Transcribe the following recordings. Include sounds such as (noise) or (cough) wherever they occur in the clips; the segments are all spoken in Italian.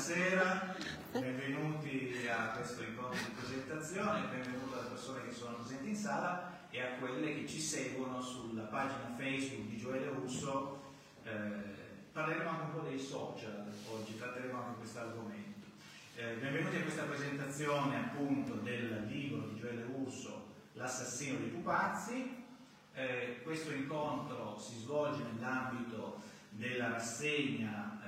buonasera, benvenuti a questo incontro di presentazione, benvenuti alle persone che sono presenti in sala e a quelle che ci seguono sulla pagina Facebook di Gioele Russo. Eh, parleremo anche un po' dei social oggi, tratteremo anche questo argomento. Eh, benvenuti a questa presentazione appunto del libro di Gioele Russo, L'assassino dei pupazzi. Eh, questo incontro si svolge nell'ambito della rassegna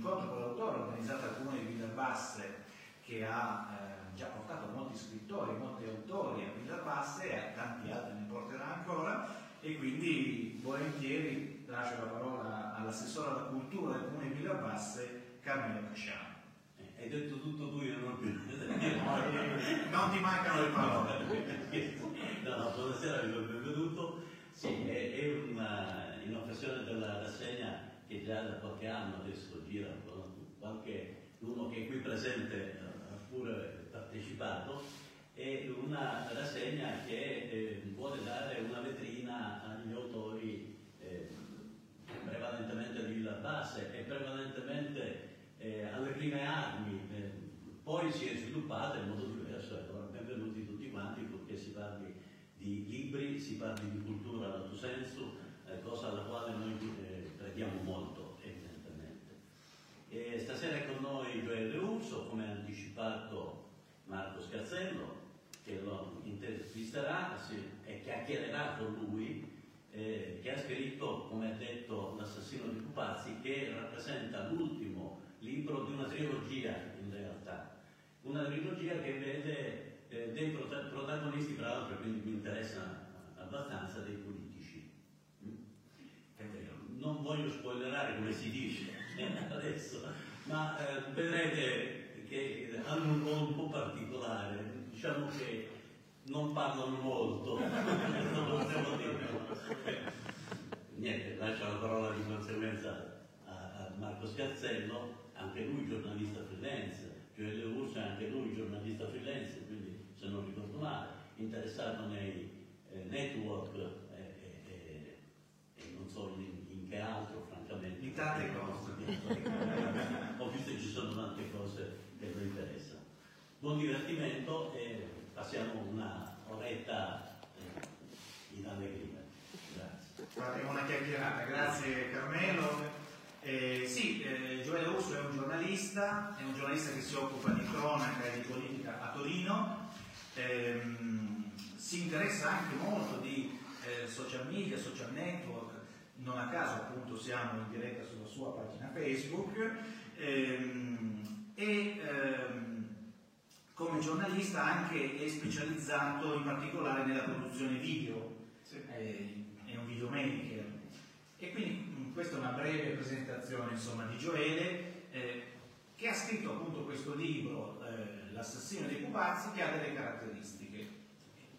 incontro con l'autore organizzata al comune di Villarbasse che ha eh, già portato molti scrittori, molti autori a Villarbasse e a tanti altri ne porterà ancora e quindi volentieri lascio la parola all'assessore alla cultura del comune di Villarbasse Carmelo Casciano. Hai detto tutto tu, io non più. (laughs) non ti mancano le parole. (laughs) no, buonasera, vi il benvenuto. Sì, è, è una, in occasione della rassegna che già da qualche anno adesso gira, qualche uno che è qui presente ha pure partecipato, è una rassegna che eh, vuole dare una vetrina agli autori eh, prevalentemente di Villa Basse e prevalentemente eh, alle prime armi, eh, poi si è sviluppata in modo diverso, allora benvenuti tutti quanti perché si parli di libri, si parli di cultura lato senso, eh, cosa alla quale noi crediamo molto evidentemente. E stasera è con noi Gioele Urso, come ha anticipato Marco Scazzello, che lo intervisterà e chiacchiererà con lui, eh, che ha scritto, come ha detto, L'assassino di Pupazzi, che rappresenta l'ultimo libro di una trilogia in realtà, una trilogia che vede eh, dei protagonisti, tra l'altro, quindi mi interessa abbastanza, dei politici. Non voglio spoilerare come si dice adesso, ma eh, vedrete che hanno un ruolo un po' particolare, diciamo che non parlano molto, (laughs) lo possiamo dire. Niente, lascio la parola di conseguenza a, a Marco Scarzello anche lui giornalista freelance, Gioele è anche lui giornalista freelance, quindi se non ricordo male, interessato nei eh, network eh, eh, e non so in, altro, francamente. Di tante cose. Ho visto che ci sono tante cose che lo interessano. Buon divertimento e passiamo una oretta eh, in allegria. Grazie. Faremo una chiacchierata. Grazie Carmelo. Eh, sì, eh, Gioele Russo è un giornalista, è un giornalista che si occupa di cronaca e di politica a Torino, ehm, si interessa anche molto di eh, social media, social network, non a caso appunto siamo in diretta sulla sua pagina Facebook ehm, e ehm, come giornalista anche è specializzato in particolare nella produzione video, sì. Eh, è un videomaker e quindi questa è una breve presentazione insomma, di Gioele eh, che ha scritto appunto questo libro, eh, L'assassino dei pupazzi, che ha delle caratteristiche.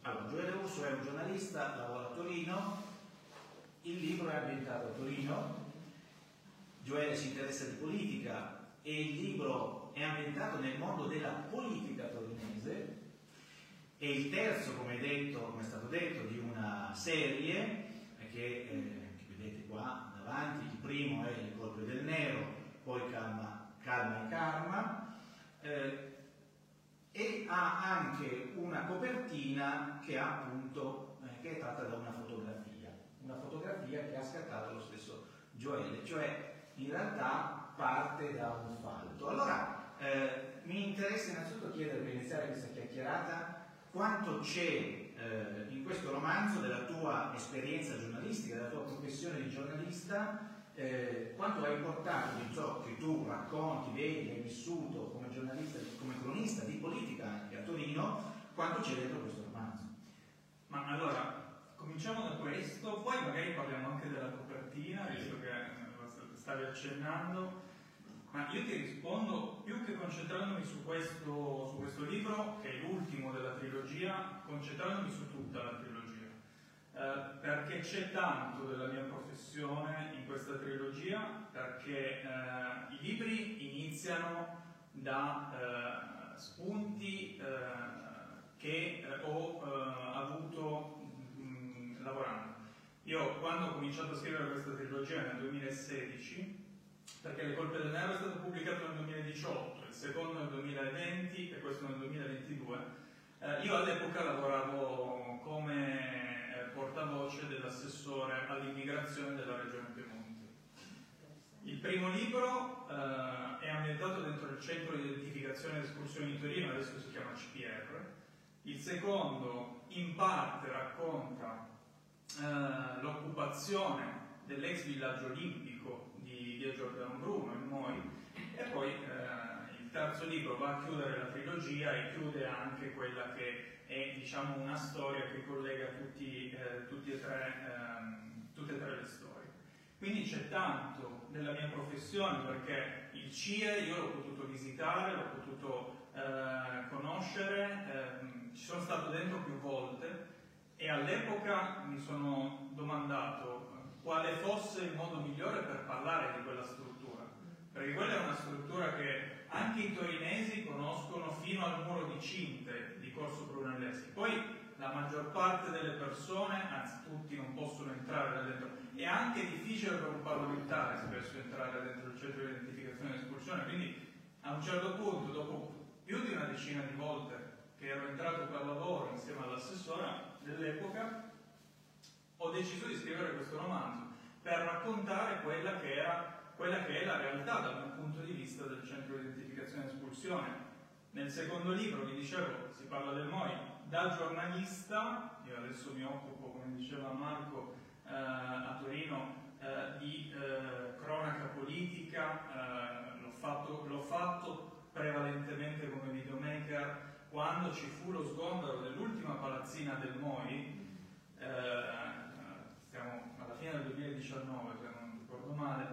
Allora, Gioele Russo è un giornalista, lavora a Torino, il libro è ambientato a Torino, Gioele si interessa di politica e il libro è ambientato nel mondo della politica torinese, è il terzo, come, detto, come è stato detto, di una serie che, eh, che vedete qua avanti, il primo è Le colpe del nero, poi Calma, calma e Karma, eh, e ha anche una copertina che, appunto, eh, che è tratta da una fotografia, una fotografia che ha scattato lo stesso Gioele, cioè in realtà parte da un falto. Allora, eh, mi interessa innanzitutto chiedere per iniziare questa chiacchierata quanto c'è eh, in questo romanzo della tua esperienza giornalistica, della tua professione di giornalista, eh, quanto portato di ciò che tu racconti, vedi, hai vissuto come giornalista, come cronista di politica anche a Torino, quanto c'è dentro questo romanzo. Ma allora, cominciamo da questo, poi magari parliamo anche della copertina, visto che eh, stavi accennando. Ma io ti rispondo, più che concentrandomi su questo, su questo libro, che è l'ultimo della trilogia, concentrandomi su tutta la trilogia. Eh, perché c'è tanto della mia professione in questa trilogia, perché eh, i libri iniziano da eh, spunti eh, che eh, ho avuto lavorando. Io quando ho cominciato a scrivere questa trilogia nel 2016, perché Le colpe del nero è stato pubblicato nel 2018, 2020 e questo nel 2022. Eh, io all'epoca lavoravo come eh, portavoce dell'assessore all'immigrazione della regione Piemonte. Il primo libro eh, è ambientato dentro il centro di identificazione ed espulsione di Torino, adesso si chiama CPR. Il secondo in parte racconta eh, l'occupazione dell'ex villaggio olimpico di via Giordano Bruno in Moi e poi eh, il terzo libro va a chiudere la trilogia e chiude anche quella che è diciamo, una storia che collega tutti, eh, tutti e tre, ehm, tutte e tre le storie. Quindi c'è tanto nella mia professione perché il CIE io l'ho potuto visitare, l'ho potuto eh, conoscere, eh, ci sono stato dentro più volte e all'epoca mi sono domandato quale fosse il modo migliore per parlare di quella struttura, perché quella è una struttura che anche i torinesi conoscono fino al muro di Cinte di Corso Brunelleschi. Poi la maggior parte delle persone, anzi tutti, non possono entrare dentro. È anche difficile per un parlamentare spesso entrare dentro il centro di identificazione e espulsione, quindi a un certo punto, dopo più di una decina di volte che ero entrato per lavoro insieme all'assessora dell'epoca, ho deciso di scrivere questo romanzo per raccontare quella che, era, quella che è la realtà dal mio punto di vista del centro di identificazione e espulsione. Nel secondo libro, vi dicevo, si parla del MOI, da giornalista, io adesso mi occupo, come diceva Marco, eh, a Torino eh, di eh, cronaca politica, l'ho fatto, l'ho, fatto, prevalentemente come videomaker quando ci fu lo sgombero dell'ultima palazzina del MOI, stiamo alla fine del 2019 se non ricordo male,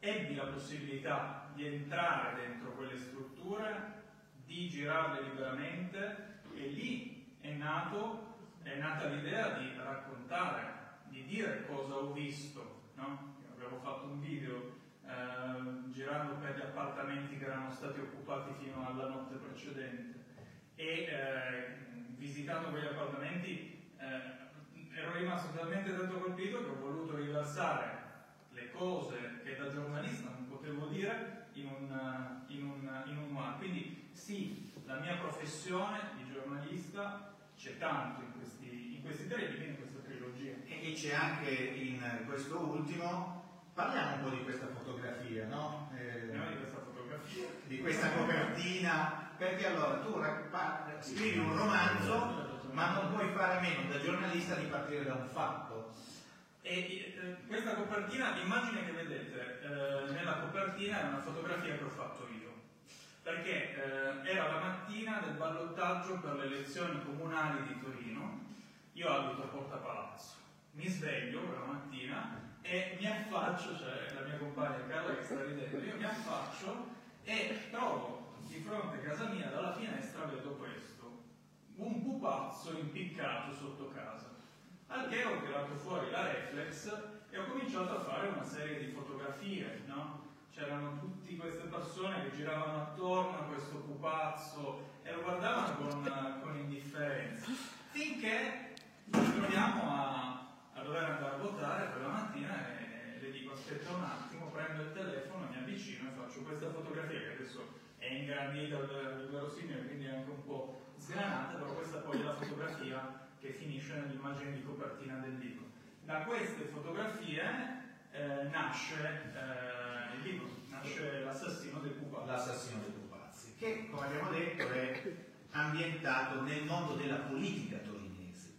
ebbi la possibilità di entrare dentro quelle strutture, di girarle liberamente e lì è, nato, è nata l'idea di raccontare di dire cosa ho visto, no? Avevo fatto un video eh, girando per gli appartamenti che erano stati occupati fino alla notte precedente e eh, visitando quegli appartamenti eh, ero rimasto talmente tanto colpito che ho voluto riversare le cose che da giornalista non potevo dire in un, in un, in un manuale. Quindi sì, la mia professione di giornalista c'è tanto in questi, in questi tre libri, e c'è anche in questo ultimo, parliamo un po' di questa fotografia, no? Eh, di questa fotografia. Di questa copertina, perché allora tu scrivi un romanzo, ma non puoi fare a meno da giornalista di partire da un fatto. E eh, questa copertina, l'immagine che vedete eh, nella copertina è una fotografia che ho fatto io, perché eh, era la mattina del ballottaggio per le elezioni comunali di Torino, io abito a Porta Palazzo mi sveglio quella mattina e mi affaccio, cioè la mia compagna Carla che sta ridendo, io mi affaccio e trovo di fronte a casa mia dalla finestra vedo questo, un pupazzo impiccato sotto casa. Al che ho tirato fuori la reflex e ho cominciato a fare una serie di fotografie, no? C'erano tutte queste persone che giravano attorno a questo pupazzo e lo guardavano con, con indifferenza. Finché ci troviamo a a dover andare a votare quella mattina e le dico aspetta un attimo, prendo il telefono, mi avvicino e faccio questa fotografia che adesso è ingrandita al verosimile, quindi è anche un po' sgranata, però questa poi è la fotografia che finisce nell'immagine di copertina del libro. Da queste fotografie eh, nasce eh, il libro, nasce l'assassino del pupazzi. L'assassino del pupazzi, che come abbiamo detto è ambientato nel mondo della politica torinese.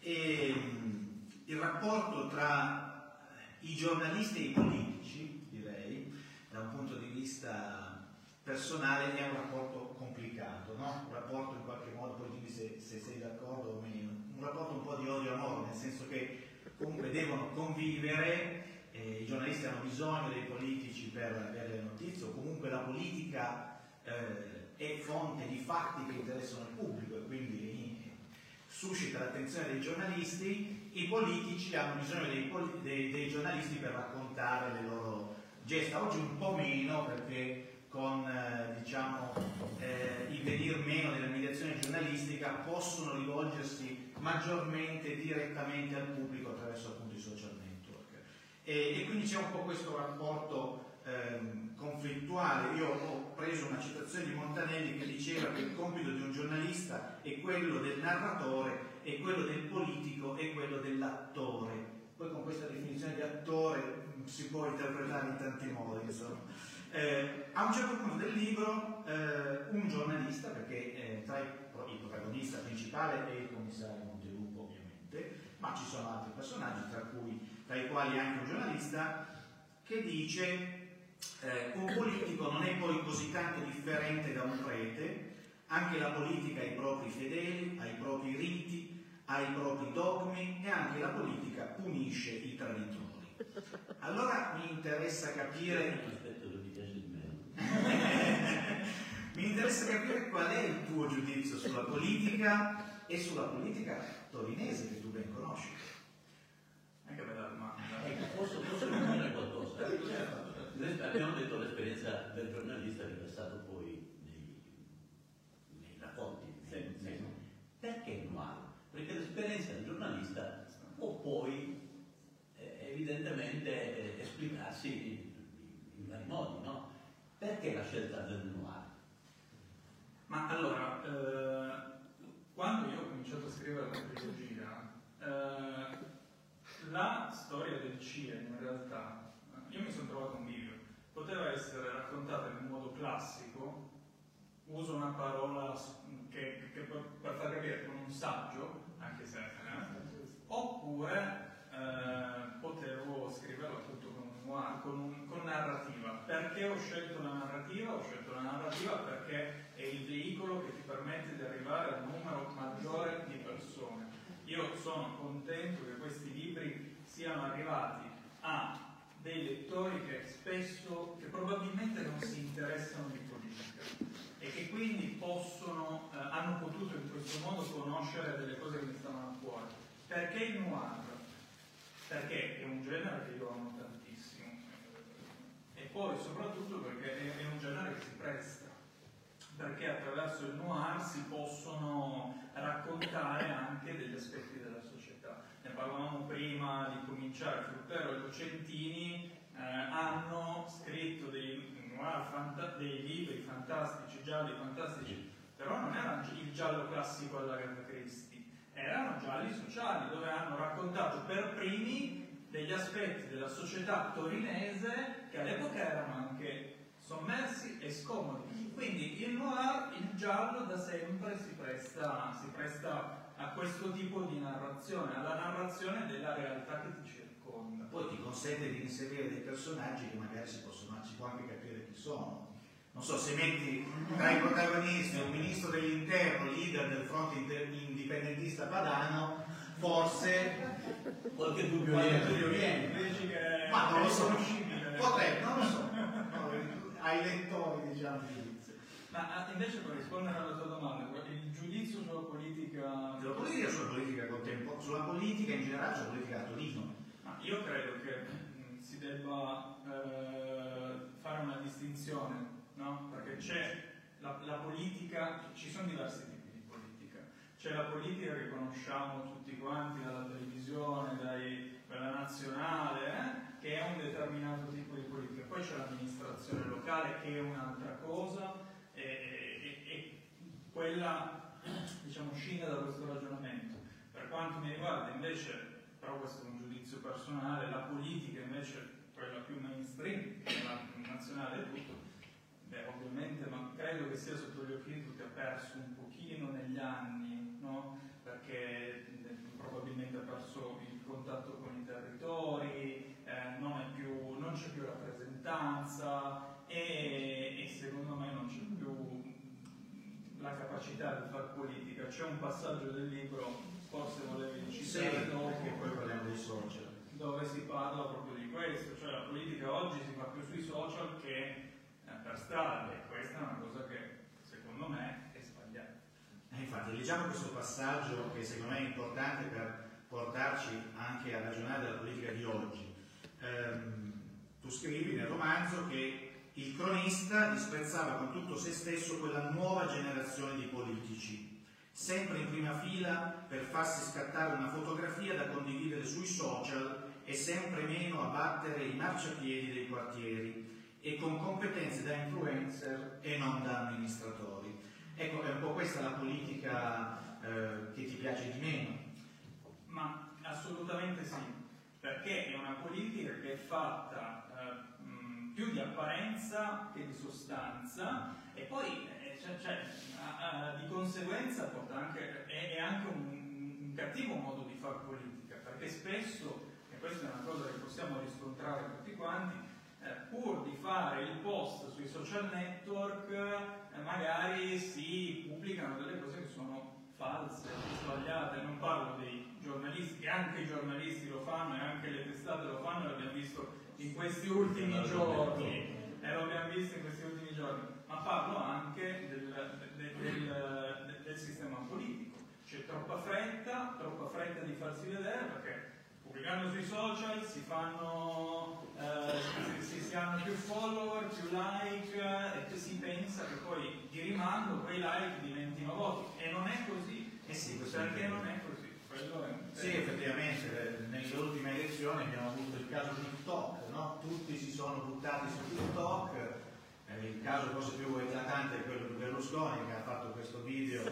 E, il rapporto tra i giornalisti e i politici, direi, da un punto di vista personale, è un rapporto complicato, no? un rapporto in qualche modo, poi dimmi se, se sei d'accordo o meno, un rapporto un po' di odio-amore, nel senso che comunque devono convivere, eh, i giornalisti hanno bisogno dei politici per avere le notizie, o comunque la politica eh, è fonte di fatti che interessano il pubblico e quindi eh, suscita l'attenzione dei giornalisti i politici hanno bisogno dei, dei, dei, giornalisti per raccontare le loro gesta. Oggi un po' meno perché con eh, diciamo, eh, il venir meno della mediazione giornalistica possono rivolgersi maggiormente direttamente al pubblico attraverso appunto i social network. E, e quindi c'è un po' questo rapporto ehm, conflittuale. Io ho preso una citazione di Montanelli che diceva che il compito di un giornalista è quello del narratore, è quello del politico e quello dell'attore. Poi con questa definizione di attore si può interpretare in tanti modi. Eh, a un certo punto del libro eh, un giornalista, perché eh, tra i, il protagonista principale è il commissario Montelupo ovviamente, ma ci sono altri personaggi, tra, cui, tra i quali anche un giornalista, che dice eh, un politico non è poi così tanto differente da un prete, anche la politica ha i propri fedeli, ha i propri riti, ha i propri dogmi e anche la politica punisce i traditori. Allora mi interessa capire... (laughs) mi interessa capire qual è il tuo giudizio sulla politica e sulla politica torinese che tu ben conosci. Anche bella domanda. Ecco, posso, posso aggiungere qualcosa? Abbiamo detto l'esperienza del giornalista che è passato poi nei, nei racconti. Nei, perché noir? Perché l'esperienza del giornalista può poi eh, evidentemente eh, esplicarsi in, in, vari modi, no? Perché la scelta del noir? Ma allora, eh, quando io ho cominciato a scrivere la trilogia, eh, la storia del CIE in realtà, io mi sono trovato un bivio, poteva essere raccontata in un modo classico, uso una parola che, che per, far capire con un saggio, anche se, eh, oppure eh, potevo scriverlo appunto con, un, con, un, con narrativa. Perché ho scelto la narrativa? Ho scelto la narrativa perché è il veicolo che ti permette di arrivare a un numero maggiore di persone. Io sono contento che questi libri siano arrivati a dei lettori che spesso, che probabilmente non si interessano di politica e che quindi possono, eh, hanno potuto in questo modo conoscere delle cose che mi stavano a cuore. Perché il noir? Perché è un genere che io amo tantissimo e poi soprattutto perché è, è un genere che si presta perché attraverso il noir si possono raccontare anche degli aspetti della. Ne parlavamo prima di cominciare, Fruttero e Lucentini eh, hanno scritto dei, noir, dei libri fantastici, gialli fantastici, però non era il giallo classico all'Agatha Christie, erano gialli sociali dove hanno raccontato per primi degli aspetti della società torinese che all'epoca erano anche sommersi e scomodi. Quindi il noir, il giallo da sempre si presta, si presta a questo tipo di narrazione, alla narrazione della realtà che ti circonda. Poi ti consente di inserire dei personaggi che magari si, possono, si può anche capire chi sono. Non so, se metti tra i protagonisti un ministro dell'interno, leader del fronte indipendentista padano, forse qualche dubbio viene. Ma non lo so, potrebbe, non lo so ai lettori, diciamo. Ma ah, invece per rispondere alla tua domanda, politica... Sulla politica, sulla politica contemporanea, sulla politica in generale, sulla politica a Torino. Ma io credo che mh, si debba eh, fare una distinzione, no? Perché c'è la, la politica, ci sono diversi tipi di politica. C'è la politica che conosciamo tutti quanti dalla televisione, dai, dalla nazionale, eh? che è un determinato tipo di politica, poi c'è l'amministrazione locale che è un'altra cosa e, e, e quella diciamo scinde da questo ragionamento. Per quanto mi riguarda invece, però questo è un giudizio personale, la politica invece quella più mainstream, la nazionale e tutto, beh ovviamente ma credo che sia sotto gli occhi di tutti, ha perso un pochino negli anni, no? perché probabilmente ha perso il contatto con i territori, eh, non, più, non, c'è più rappresentanza e, e, secondo me non c'è più la capacità di fare politica. C'è un passaggio del libro, forse volevi citare sì, dopo, poi parliamo dei social. Dove si parla proprio di questo, cioè la politica oggi si fa più sui social che eh, per strada e questa è una cosa che secondo me è sbagliata. Eh, infatti, leggiamo questo passaggio che secondo me è importante per portarci anche a ragionare della politica di oggi. Ehm, tu scrivi nel romanzo che il cronista disprezzava con tutto se stesso quella nuova generazione di politici, sempre in prima fila per farsi scattare una fotografia da condividere sui social e sempre meno a battere i marciapiedi dei quartieri. e con competenze da influencer e non da amministratori. Ecco, è un po' questa la politica eh, che ti piace di meno. Ma assolutamente sì, perché è una politica che è fatta più di apparenza che di sostanza. E poi eh, cioè, cioè, di conseguenza porta anche, è, è anche un, un cattivo modo di fare politica, perché spesso, e questa è una cosa che possiamo riscontrare tutti quanti, eh, pur di fare il post sui social network, eh, magari si pubblicano delle cose che sono false, sbagliate, non parlo dei giornalisti, che anche i giornalisti lo fanno e anche le testate lo fanno, l'abbiamo visto in questi ultimi giorni, e lo abbiamo visto in questi ultimi giorni, ma parlo anche del, del, del, del sistema politico. C'è troppa fretta, troppa fretta di farsi vedere perché pubblicando sui social si fanno eh, si, si, hanno più follower, più like eh, e si pensa che poi di rimando quei like diventino voti. E non è così. Eh sì, perché non è così sì effettivamente nelle ultime elezioni abbiamo avuto il caso TikTok no? tutti si sono buttati su TikTok eh, il caso forse più eclatante è quello di Berlusconi che ha fatto questo video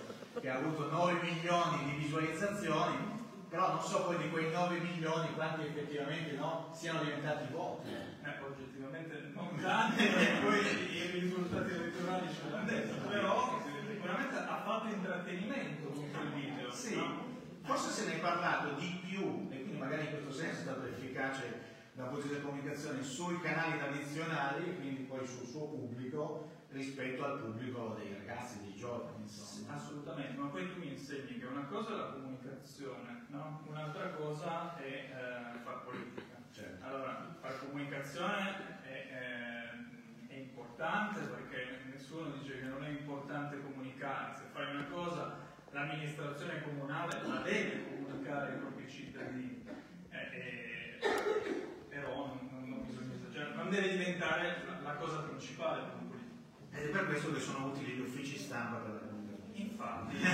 che ha avuto 9 milioni di visualizzazioni però non so poi di quei 9 milioni quanti effettivamente no, siano diventati voti. Eh, oggettivamente non tanti, perché poi i risultati elettorali ce l'hanno detto, però sicuramente ha fatto intrattenimento con quel video. Sì, no? Forse se ne è parlato di più, e quindi magari in questo senso è stato efficace un punto di comunicazione sui canali tradizionali e quindi poi sul suo pubblico rispetto al pubblico dei ragazzi, dei giovani. Insomma. Assolutamente, ma poi tu mi insegni che una cosa è la comunicazione, no? un'altra cosa è eh, far politica. Certo. Allora, fare comunicazione è, è, è, importante perché nessuno dice che non è importante comunicare, se fai una cosa l'amministrazione comunale la deve comunicare ai propri cittadini. Eh, però non, non, non bisogna esagerare, non deve diventare la, la cosa principale per un politico. Ed è per questo che sono utili gli uffici stampa per la comunicazione. Infatti. (laughs)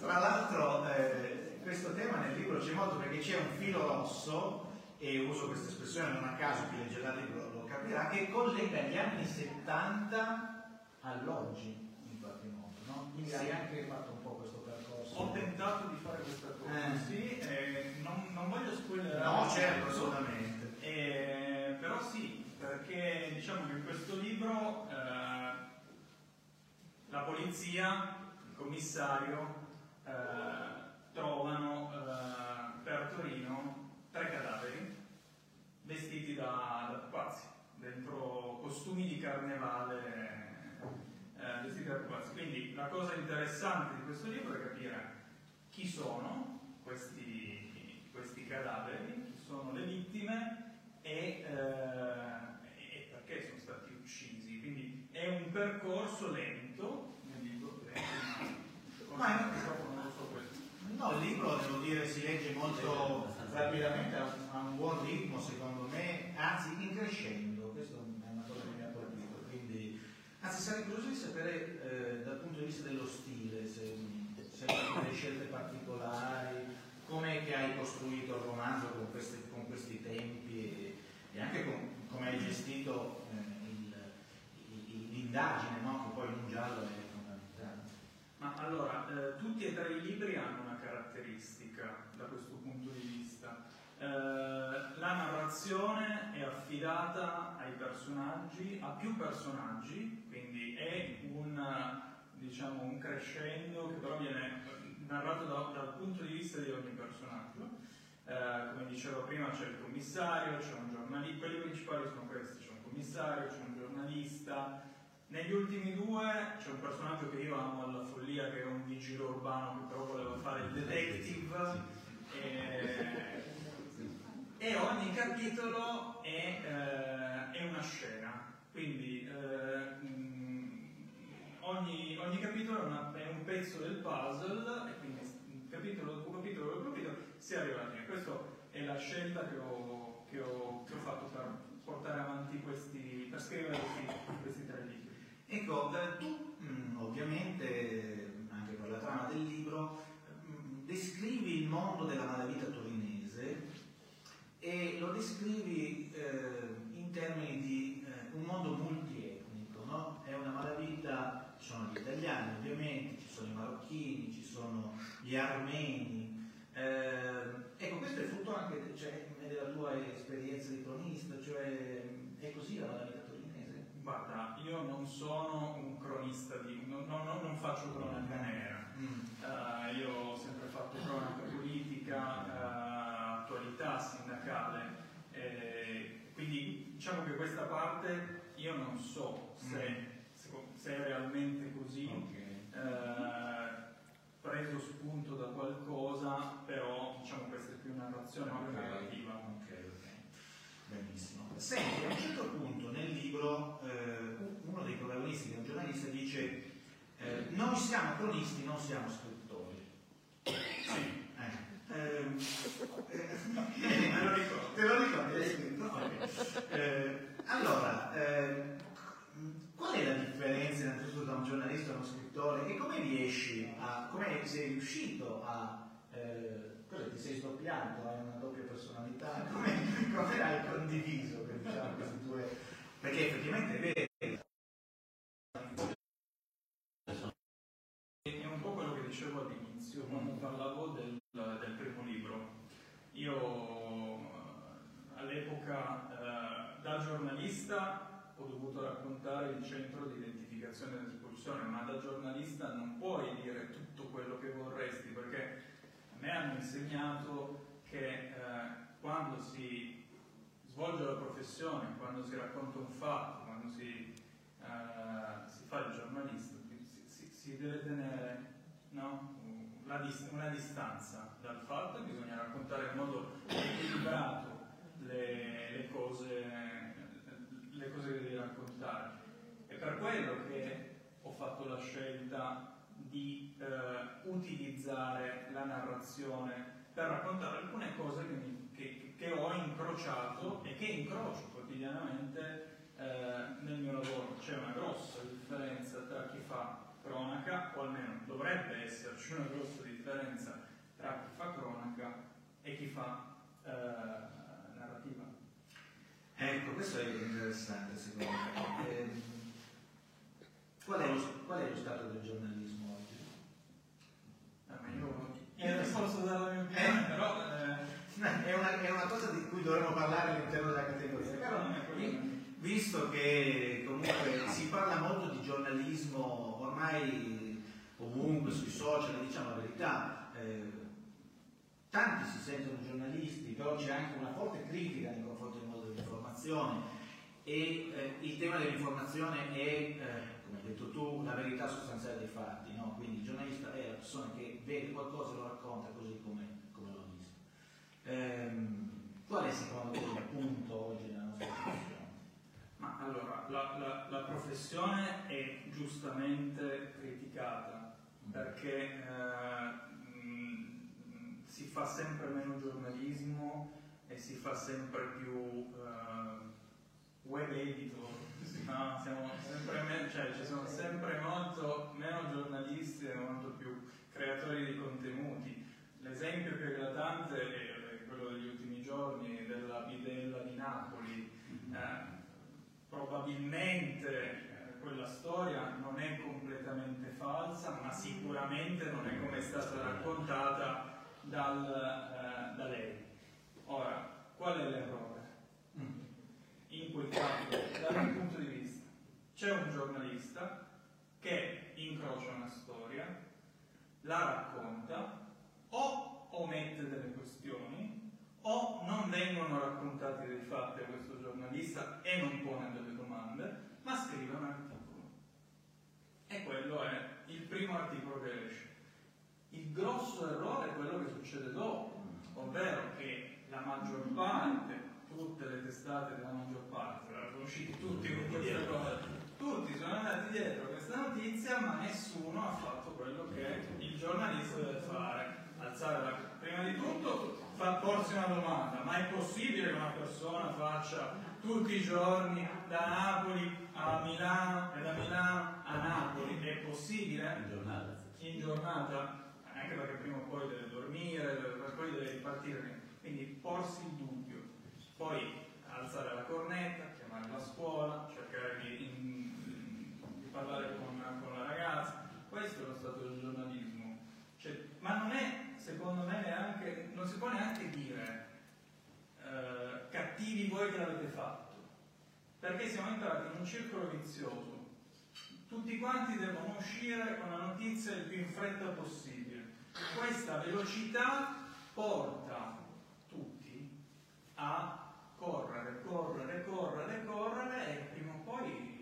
Tra l'altro eh, questo tema nel libro c'è molto perché c'è un filo rosso, e uso questa espressione non a caso, chi leggerà il libro lo capirà, che collega gli anni 70 all'oggi in qualche modo. No? Quindi sì. hai anche fatto un po' questo percorso. Ho tentato di fare questa cosa, Eh. sì, eh, non, non voglio spoilerare. No, certo, assolutamente. Eh, però sì, perché diciamo che in questo libro eh, la polizia, il commissario, eh, trovano eh, per Torino tre cadaveri vestiti da, da pupazzi, dentro costumi di carnevale eh, vestiti da. Quindi la cosa interessante di questo libro è capire chi sono questi, questi cadaveri, chi sono le vittime e, eh, e, perché sono stati uccisi. Quindi è un percorso lento nel libro, lento, Ma è- purtroppo non lo so questo. No, il libro devo dire si legge molto rapidamente, ha un, ha un buon ritmo secondo me, anzi in crescendo, questo è una cosa che mi ha colpito, quindi anzi sarei curioso di sapere eh, dal punto di vista dello stile, se, se hai delle scelte particolari, com'è che hai costruito il romanzo con questi, con questi tempi e, e anche come hai gestito eh, l'indagine, no? che poi in un giallo è fondamentale. Ma allora, eh, tutti e tre i libri hanno una caratteristica da questo punto di vista. Eh, la narrazione è affidata ai personaggi, a più personaggi, quindi è un, diciamo, un crescendo che però viene narrato da- dal punto di vista di ogni personaggio. Eh, come dicevo prima c'è il commissario, c'è un giornalista, quelli principali sono questi, c'è un commissario, c'è un giornalista, negli ultimi due c'è un personaggio che io amo alla follia, che è un vigile urbano che però voleva fare il detective. E, e ogni capitolo è, eh, è una scena. Quindi eh, mh, ogni, ogni capitolo è, una- è un pezzo del puzzle e quindi capitolo dopo capitolo dopo capitolo si arriva alla fine. Questa è la scelta che ho, che ho- che ho fatto per portare avanti questi, per scrivere questi, questi tre libri. Ecco, tu mh, ovviamente, anche per la trama del libro, mh, descrivi il mondo della malavita torinese e lo descrivi eh, in termini di eh, un mondo multietnico, no? È una malavita, ci sono gli italiani ovviamente, ci sono i marocchini, ci sono gli armeni. Eh, ecco, questo è frutto anche cioè, della tua esperienza di cronista, cioè è così la malavita torinese? Guarda, io non sono un cronista di... non, non, non faccio cronaca nera. Mm. Uh, io ho sempre fatto cronaca politica, uh, sindacale, eh, quindi diciamo che questa parte io non so se, se, se è realmente così. Okay. Uh, preso spunto da qualcosa, però diciamo questa è più narrazione, più okay. narrativa. Ok, ok. Benissimo. Senti, a un certo punto nel libro eh, uno dei protagonisti, che è un giornalista, dice eh, noi siamo cronisti, non siamo scrittori. Sì. Eh, ehm, eh, me lo ricordo. Te lo ricordi? L'hai scritto? Okay. Eh, allora, ehm, qual è la differenza innanzitutto da un giornalista a uno scrittore e come riesci a, come sei riuscito a, eh, cosa ti sei sdoppiato, hai una doppia personalità, come, come hai condiviso diciamo, queste due, perché effettivamente è vero, giornalista ho dovuto raccontare il centro di identificazione dell'espulsione, ma da giornalista non puoi dire tutto quello che vorresti, perché a me hanno insegnato che eh, quando si svolge la professione, quando si racconta un fatto, quando si, eh, si fa il giornalista, si, si, si deve tenere no? una distanza dal fatto e bisogna raccontare in modo equilibrato le, le cose le cose che devi raccontare. È per quello che ho fatto la scelta di eh, utilizzare la narrazione per raccontare alcune cose che, mi, che, che ho incrociato e che incrocio quotidianamente eh, nel mio lavoro. C'è una grossa differenza tra chi fa cronaca, o almeno dovrebbe esserci una grossa differenza tra chi fa cronaca e chi fa eh, Ecco, questo è interessante secondo me. Eh, qual, è lo, qual, è lo, stato del giornalismo oggi? Ah, io, io non posso dare la mia opinione, eh? però... Eh. È, una, è, una, cosa di cui dovremmo parlare all'interno della categoria. Però, visto che comunque si parla molto di giornalismo ormai ovunque sui social, diciamo la verità, eh, tanti si sentono giornalisti, però c'è anche una forte critica nei confronti dell'informazione e eh, il tema dell'informazione è, eh, come hai detto tu, la verità sostanziale dei fatti, no? quindi il giornalista è la persona che vede qualcosa e lo racconta così come, come l'ho visto. Ehm, qual è secondo te il punto oggi nella nostra discussione? Ma allora, la, la, la, professione è giustamente criticata perché eh, mh, si fa sempre meno giornalismo e si fa sempre più uh, web editor, (laughs) no? siamo sempre cioè, ci sono sempre molto meno giornalisti e molto più creatori di contenuti. L'esempio più eclatante è quello degli ultimi giorni della bidella di Napoli. Eh, probabilmente eh, quella storia non è completamente falsa, ma sicuramente non è come è stata raccontata dal, eh, da lei. Ora, qual è l'errore? In quel caso, dal mio punto di vista, c'è un giornalista che incrocia una storia, la racconta, o omette delle questioni, o non vengono raccontati dei fatti a questo giornalista e non pone delle domande, ma scrive un articolo. E quello è il primo articolo che esce. Il grosso errore è quello che succede dopo, ovvero che la maggior parte, tutte le testate della maggior parte, erano usciti tutti con questa cosa, tutti sono andati dietro a questa notizia, ma nessuno ha fatto quello che il giornalista deve fare. Alzare la... Prima di tutto fa porsi una domanda, ma è possibile che una persona faccia tutti i giorni da Napoli a Milano e da Milano a Napoli? È possibile? In giornata. In giornata? Anche perché prima o poi deve dormire, poi deve ripartire quindi porsi il dubbio. poi alzare la cornetta, chiamare la scuola, cercare di, parlare con, con, la ragazza. Questo è lo stato del giornalismo. Cioè, ma non è, secondo me, neanche, non si può neanche dire eh, cattivi voi che l'avete fatto, perché siamo entrati in un circolo vizioso. Tutti quanti devono uscire con la notizia il più in fretta possibile. Questa velocità porta tutti a correre, correre, correre, correre e prima o poi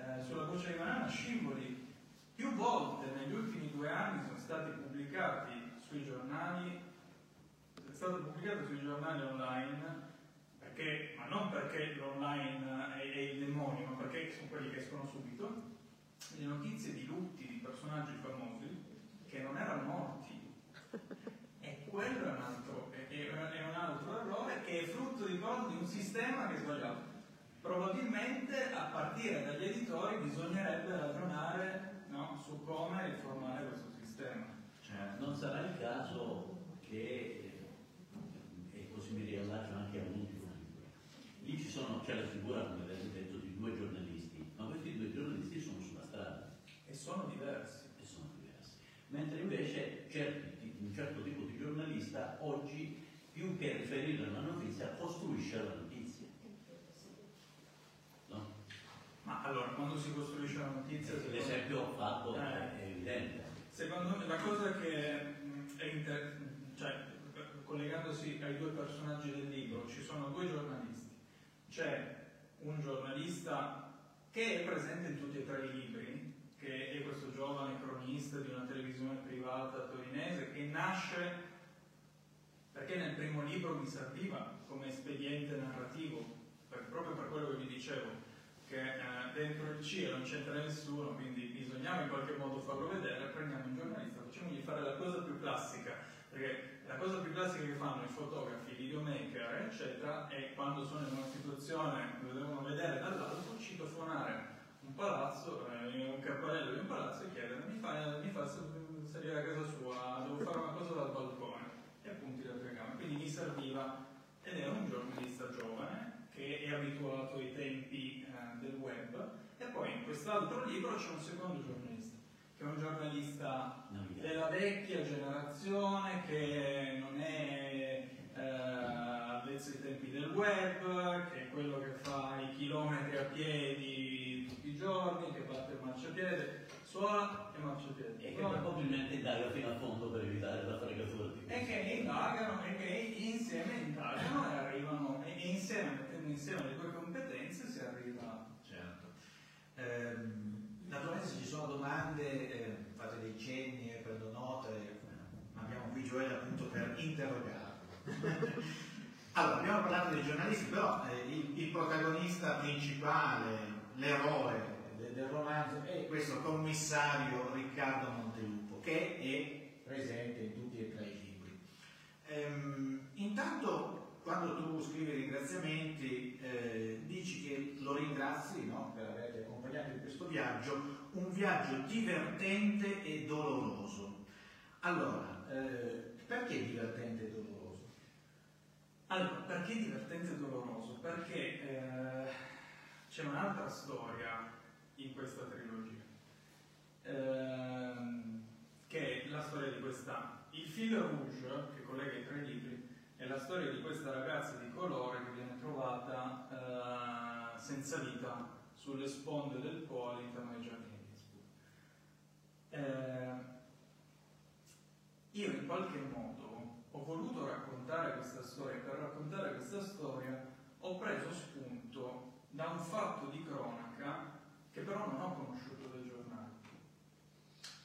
eh, sulla goccia di banana scimboli. Più volte negli ultimi due anni sono stati pubblicati sui giornali, è stato pubblicato sui giornali online, perché, ma non perché l'online è, è il demonio, ma perché sono quelli che escono subito, le notizie di lutti di personaggi famosi che non erano morti. (laughs) E quello è un altro, è, è un altro errore che è frutto di, di un sistema che è sbagliato. Probabilmente a partire dagli editori bisognerebbe ragionare no, su come riformare questo sistema. Cioè, non sarà il caso che, e così mi riallaccio anche a un ultimo lì ci sono, c'è la figura, come avete detto, di due giornalisti, ma questi due giornalisti sono sulla strada. E sono diversi. E sono diversi. Mentre invece certi, un certo tipo di giornalista oggi, più che riferire una notizia, costruisce la notizia. No? Ma allora, quando si costruisce la notizia... L'esempio fatto eh, è evidente. Secondo me la cosa che è inter... cioè, collegandosi ai due personaggi del libro, ci sono due giornalisti. C'è un giornalista che è presente in tutti e tre i libri, che è questo giovane cronista di una televisione privata torinese, che nasce perché nel primo libro mi serviva come espediente narrativo, per, proprio per quello che vi dicevo, che eh, dentro il CIE non c'entra nessuno, quindi bisognava in qualche modo farlo vedere, prendiamo un giornalista, facciamogli fare la cosa più classica, perché la cosa più classica che fanno i fotografi, i videomaker, eccetera, è quando sono in una situazione dove devono vedere dall'alto, citofonare un palazzo, eh, un campanello di un palazzo e chiedere mi fa, mi fa salire a casa sua, devo fare una cosa dal balcone e appunti la telecamera. Quindi mi serviva ed è un giornalista giovane che è abituato ai tempi eh, del web e poi in quest'altro libro c'è un secondo giornalista che è un giornalista della vecchia generazione che non è eh, avvezzo ai tempi del web, che è quello che fa i chilometri a piedi tutti i giorni, che batte il marciapiede, suona e marciapiede. E che probabilmente indaga fino a fondo per evitare la fregatura di E che indagano e che insieme indagano e arrivano, e insieme, mettendo insieme le due competenze si arriva. Ehm, naturalmente se ci sono domande eh, fate dei cenni e prendo note, abbiamo qui Gioele appunto per interrogarlo. (laughs) allora, abbiamo parlato dei giornalisti, però eh, il, il, protagonista principale, l'eroe del, del romanzo è questo commissario Riccardo Montelupo, che è presente in tutti e tre i libri. Ehm, intanto, quando tu scrivi ringraziamenti, eh, dici che lo ringrazi no, per averti accompagnato in questo viaggio, un viaggio divertente e doloroso. Allora, eh, perché divertente e doloroso? Allora, perché divertente e doloroso? Perché eh, c'è un'altra storia in questa trilogia, ehm, che è la storia di questa... Il fil rouge che collega i tre libri è la storia di questa ragazza di colore che viene trovata eh, senza vita sulle sponde del Po Innsbruck. Eh, io in qualche modo ho voluto raccontare questa storia, per raccontare questa storia ho preso spunto da un fatto di cronaca che però non ho conosciuto dai giornali.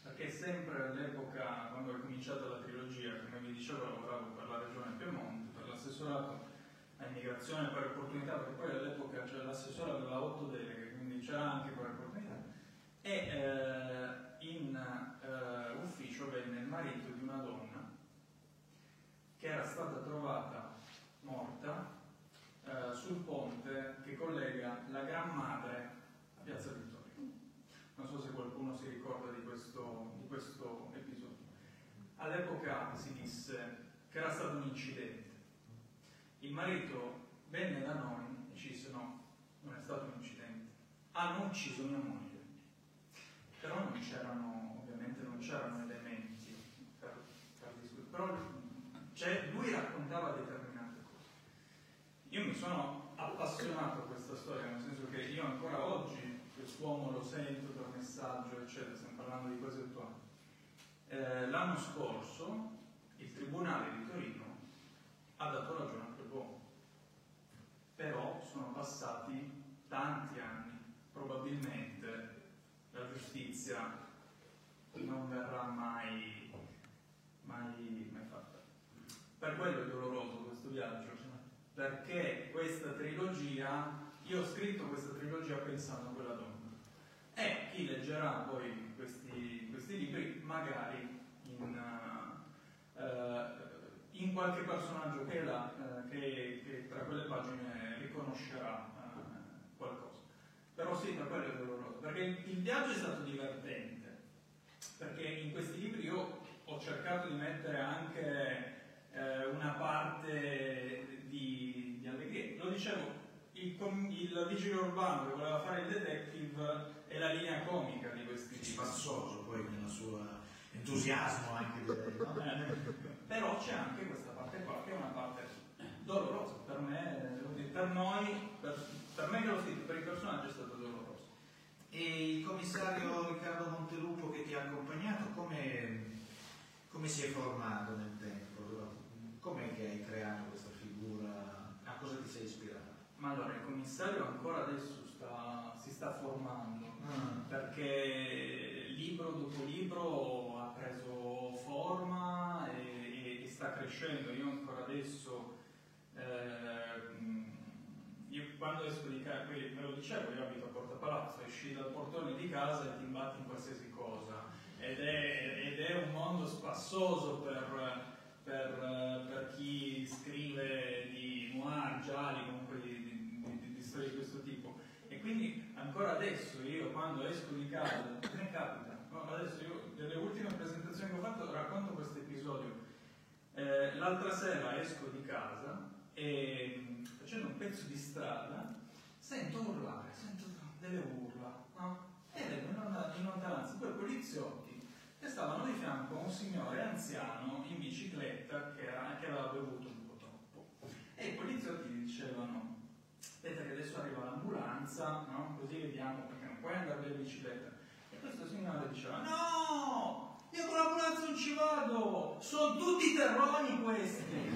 Perché sempre all'epoca, quando è cominciata la trilogia, come vi dicevo, lavoravo per la regione Piemonte, per l'assessorato a immigrazione e per opportunità, perché poi all'epoca cioè, l'assessore aveva otto deleghe, c'era anche per opportunità. E eh, in eh, ufficio venne il marito di una donna che era stata trovata morta eh, sul ponte che collega la Gran Madre a Piazza Vittoria. Non so se qualcuno si ricorda di questo, di questo episodio. All'epoca si disse che era stato un incidente. Il marito venne da noi e ci disse no, non è stato un incidente. Hanno ucciso mia moglie. Però non c'erano, ovviamente non c'erano elementi per, per discutere. Però cioè, lui raccontava determinate cose. Io mi sono appassionato a questa storia, nel senso che io ancora oggi quest'uomo lo sento per messaggio, eccetera, stiamo parlando di cose attuali. Eh, l'anno scorso il Tribunale di Torino ha dato ragione a quell'uomo, però sono passati tanti anni, probabilmente la giustizia non verrà mai, mai, mai fatta. Per quello è doloroso questo viaggio, perché questa trilogia, io ho scritto questa trilogia pensando a quella donna. E chi leggerà poi questi, questi libri magari in, uh, in, qualche personaggio che, la, uh, che, che, tra quelle pagine riconoscerà. Però sì, per quello è doloroso, perché il viaggio è stato divertente, perché in questi libri io ho cercato di mettere anche una parte di, di allegria. Lo dicevo, il, il vigile urbano che voleva fare il detective è la linea comica di questi libri. Spassoso poi nella sua entusiasmo anche direi, (laughs) no? Però c'è anche questa parte qua che è una parte dolorosa per me, per noi, per, per me l'ho scritto, per i personaggi è stato doloroso. E il commissario Riccardo Montelupo che ti ha accompagnato, come, come si è formato nel tempo? Com'è che hai creato questa figura? A cosa ti sei ispirato? Ma allora, il commissario ancora adesso sta, si sta formando, mm. perché libro dopo libro ha preso forma e, e, e sta crescendo. Io ancora adesso, eh, io quando esco di casa, me lo dicevo, io abito a Porta Palazzo, esci dal portone di casa e ti imbatti in qualsiasi cosa. Ed è, ed è un mondo spassoso per per, per, chi scrive di noir, gialli, comunque di, di, di, di, storie di questo tipo. E quindi ancora adesso io quando esco di casa, me capita, adesso io delle ultime presentazioni che ho fatto racconto questo episodio. Eh, l'altra sera esco di casa e facendo un pezzo di strada sento urlare, sento delle urla, no? E vedo in lontananza due poliziotti e stavano di fianco a un signore anziano in bicicletta che, era, che aveva bevuto un po' troppo. E i poliziotti gli dicevano, aspetta che adesso arriva l'ambulanza, no? così vediamo perché non puoi andare in bicicletta. E questo signore diceva, no, io con l'ambulanza non ci vado, sono tutti terroni questi.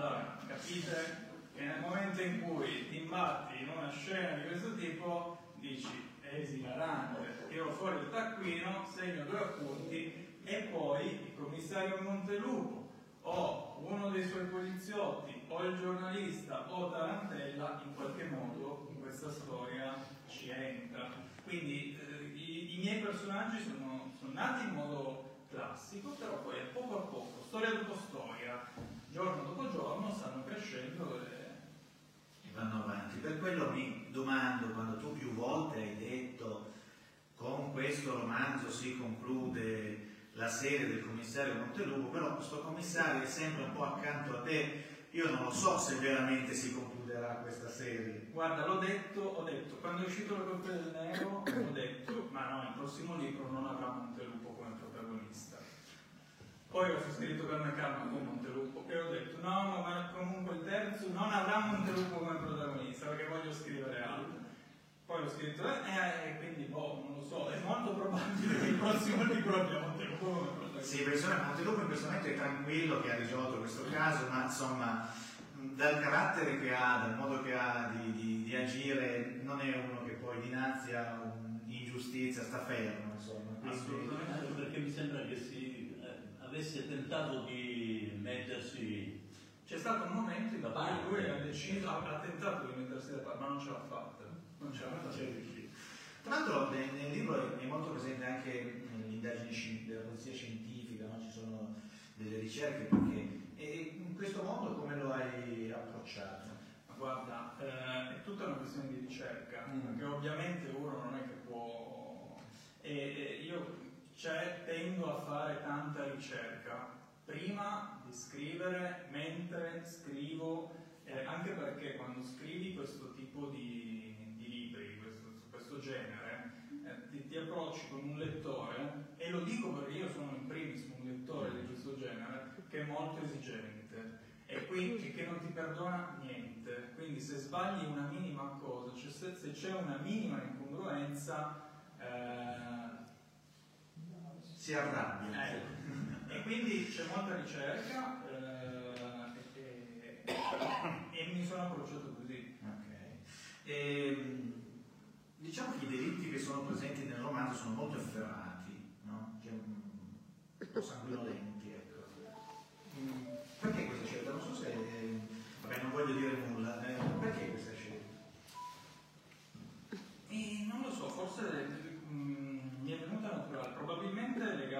Allora, capite? Che nel momento in cui ti imbatti in una scena di questo tipo, dici, è esilarante, tiro fuori il taccuino, segno due appunti e poi il commissario Montelupo o uno dei suoi poliziotti o il giornalista o Tarantella in qualche modo in questa storia ci entra. Quindi eh, i, i, miei personaggi sono, sono nati in modo classico, però poi a poco a poco, storia dopo storia, giorno dopo giorno, stanno crescendo e vanno avanti. Per quello mi domando, quando tu più volte hai detto con questo romanzo si conclude la serie del commissario Montelupo, però questo commissario è sempre un po' accanto a te, io non lo so se veramente si concluderà questa serie. Guarda, l'ho detto, ho detto, quando è uscito la Colpa del Nero, ho detto, ma no, il prossimo libro non avrà Montelupo. Poi ho scritto per me calma con Montelupo e ho detto no, ma comunque il terzo non avrà Montelupo come protagonista perché voglio scrivere altro. Poi ho scritto eh, e eh, quindi boh, non lo so, è molto probabile che il prossimo (laughs) libro abbia Montelupo come protagonista. Sì, perché Montelupo in questo momento è tranquillo che ha risolto questo caso, ma insomma dal carattere che ha, dal modo che ha di, di, di agire, non è uno che poi dinanzi a un'ingiustizia sta fermo, insomma. Quindi... Assolutamente, perché mi sembra che si avesse tentato di mettersi c'è stato un momento in cui lui ha deciso ha, tentato di mettersi da parte ma non ce l'ha fatta non ce l'ha fatta tra l'altro nel, nel, libro è molto presente anche l'indagine della polizia scientifica no? ci sono delle ricerche perché e in questo mondo come lo hai approcciato? guarda eh, è tutta una questione di ricerca mm. perché ovviamente uno non è che può e, e io cioè tendo a fare tanta ricerca prima di scrivere, mentre scrivo, eh, anche perché quando scrivi questo tipo di, di libri, questo, questo genere, eh, ti, ti, approcci con un lettore, e lo dico perché io sono in primis un lettore di questo genere, che è molto esigente e quindi che non ti perdona niente. Quindi se sbagli una minima cosa, cioè se, se c'è una minima incongruenza, eh, si arrabbia. Eh, e quindi c'è molta ricerca eh, e, e, (coughs) e, mi sono approcciato così. Okay. E, ehm, diciamo che i delitti che sono presenti nel romanzo sono molto efferati, no? cioè, un po' sanguinolenti. Ecco. Mm, perché questa scelta? Non so se... Vabbè, non voglio dire nulla. Eh, perché questa scelta? E non lo so, forse mm, mi è venuta naturale, probabilmente